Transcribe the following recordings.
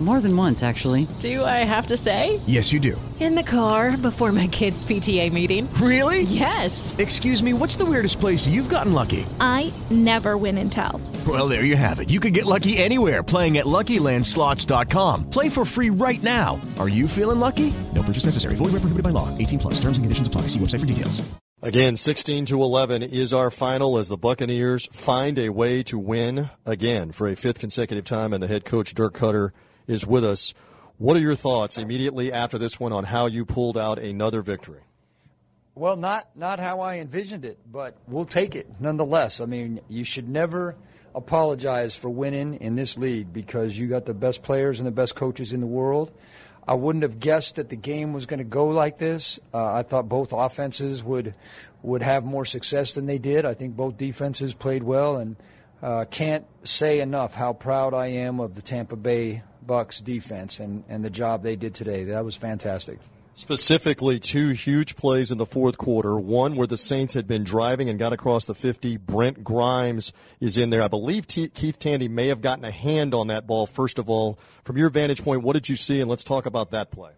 More than once, actually. Do I have to say? Yes, you do. In the car before my kids' PTA meeting. Really? Yes. Excuse me, what's the weirdest place you've gotten lucky? I never win and tell. Well, there you have it. You can get lucky anywhere playing at LuckyLandSlots.com. Play for free right now. Are you feeling lucky? No purchase necessary. Void where prohibited by law. 18 plus. Terms and conditions apply. See website for details. Again, 16 to 11 is our final as the Buccaneers find a way to win again for a fifth consecutive time, and the head coach Dirk Koetter is with us. What are your thoughts immediately after this one on how you pulled out another victory? Well, not not how I envisioned it, but we'll take it nonetheless. I mean, you should never apologize for winning in this league because you got the best players and the best coaches in the world. I wouldn't have guessed that the game was going to go like this. Uh, I thought both offenses would would have more success than they did. I think both defenses played well, and uh, can't say enough how proud I am of the Tampa Bay Bucks defense and, and the job they did today. That was fantastic. Specifically, two huge plays in the fourth quarter. One where the Saints had been driving and got across the 50. Brent Grimes is in there. I believe T- Keith Tandy may have gotten a hand on that ball. First of all, from your vantage point, what did you see? And let's talk about that play.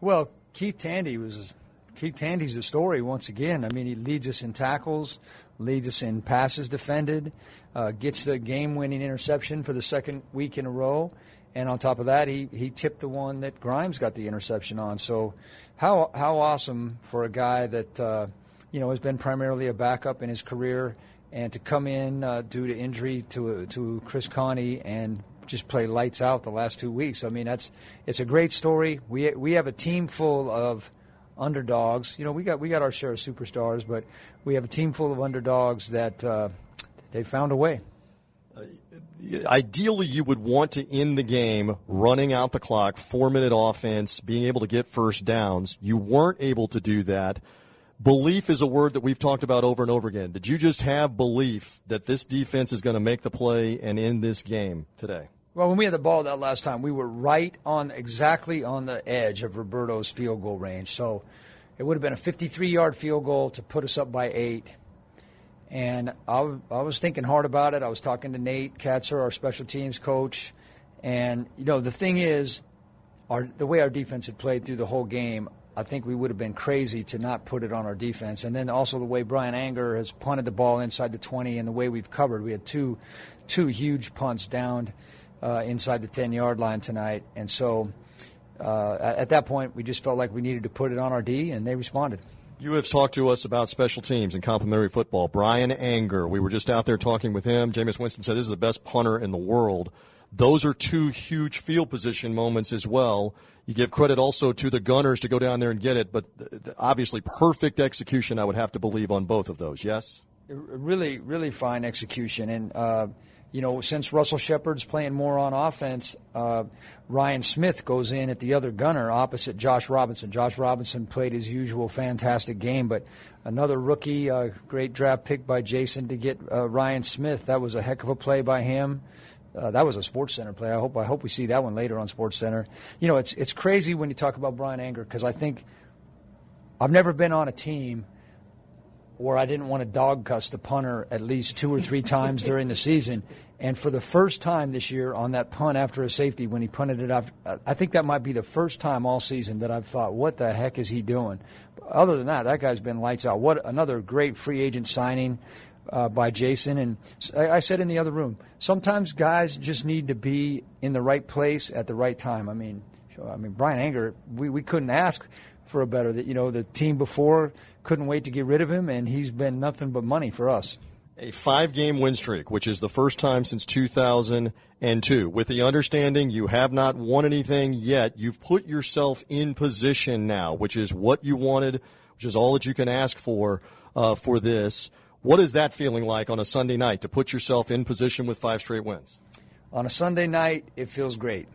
Well, Keith Tandy was Keith Tandy's a story once again. I mean, he leads us in tackles, leads us in passes defended, uh, gets the game-winning interception for the second week in a row. And on top of that, he, he tipped the one that Grimes got the interception on. So, how how awesome for a guy that uh, you know has been primarily a backup in his career, and to come in uh, due to injury to to Chris Conte and just play lights out the last two weeks. I mean, that's it's a great story. We we have a team full of underdogs. You know, we got we got our share of superstars, but we have a team full of underdogs that uh, they found a way ideally you would want to end the game running out the clock, four minute offense, being able to get first downs. You weren't able to do that. Belief is a word that we've talked about over and over again. Did you just have belief that this defense is going to make the play and end this game today? Well, when we had the ball that last time, we were right on exactly on the edge of Roberto's field goal range. So it would have been a 53 yard field goal to put us up by eight and I, I was thinking hard about it. I was talking to Nate Kaczor, our special teams coach. And, you know, the thing is, our, the way our defense had played through the whole game, I think we would have been crazy to not put it on our defense. And then also the way Brian Anger has punted the ball inside the 20 and the way we've covered. We had two, two huge punts down uh, inside the 10 yard line tonight. And so uh, at that point, we just felt like we needed to put it on our D, and they responded. You have talked to us about special teams and complementary football. Brian Anger, we were just out there talking with him. Jameis Winston said this is the best punter in the world. Those are two huge field position moments as well. You give credit also to the Gunners to go down there and get it, but obviously perfect execution, I would have to believe, on both of those, yes? Really, really fine execution. And, uh, you know, since Russell Shepard's playing more on offense, uh, Ryan Smith goes in at the other gunner opposite Josh Robinson. Josh Robinson played his usual fantastic game, but another rookie, uh, great draft pick by Jason to get uh, Ryan Smith. That was a heck of a play by him. Uh, that was a Sports Center play. I hope I hope we see that one later on Sports Center. You know, it's it's crazy when you talk about Brian Anger because I think I've never been on a team where I didn't want to dog cuss the punter at least two or three times during the season. And for the first time this year on that punt after a safety, when he punted it up, I think that might be the first time all season that I've thought, what the heck is he doing? Other than that, that guy's been lights out. What another great free agent signing uh, by Jason. And I said in the other room, sometimes guys just need to be in the right place at the right time. I mean, I mean Brian Anger, we, we couldn't ask for a better. That you know the team before couldn't wait to get rid of him, and he's been nothing but money for us. A five game win streak, which is the first time since 2002. With the understanding you have not won anything yet, you've put yourself in position now, which is what you wanted, which is all that you can ask for uh, for this. What is that feeling like on a Sunday night to put yourself in position with five straight wins? On a Sunday night, it feels great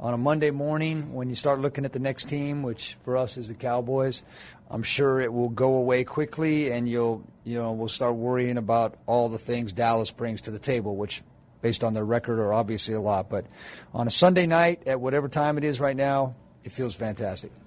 on a Monday morning when you start looking at the next team, which for us is the Cowboys, I'm sure it will go away quickly, and you'll you know we'll start worrying about all the things Dallas brings to the table, which based on their record are obviously a lot. But on a Sunday night at whatever time it is right now, it feels fantastic.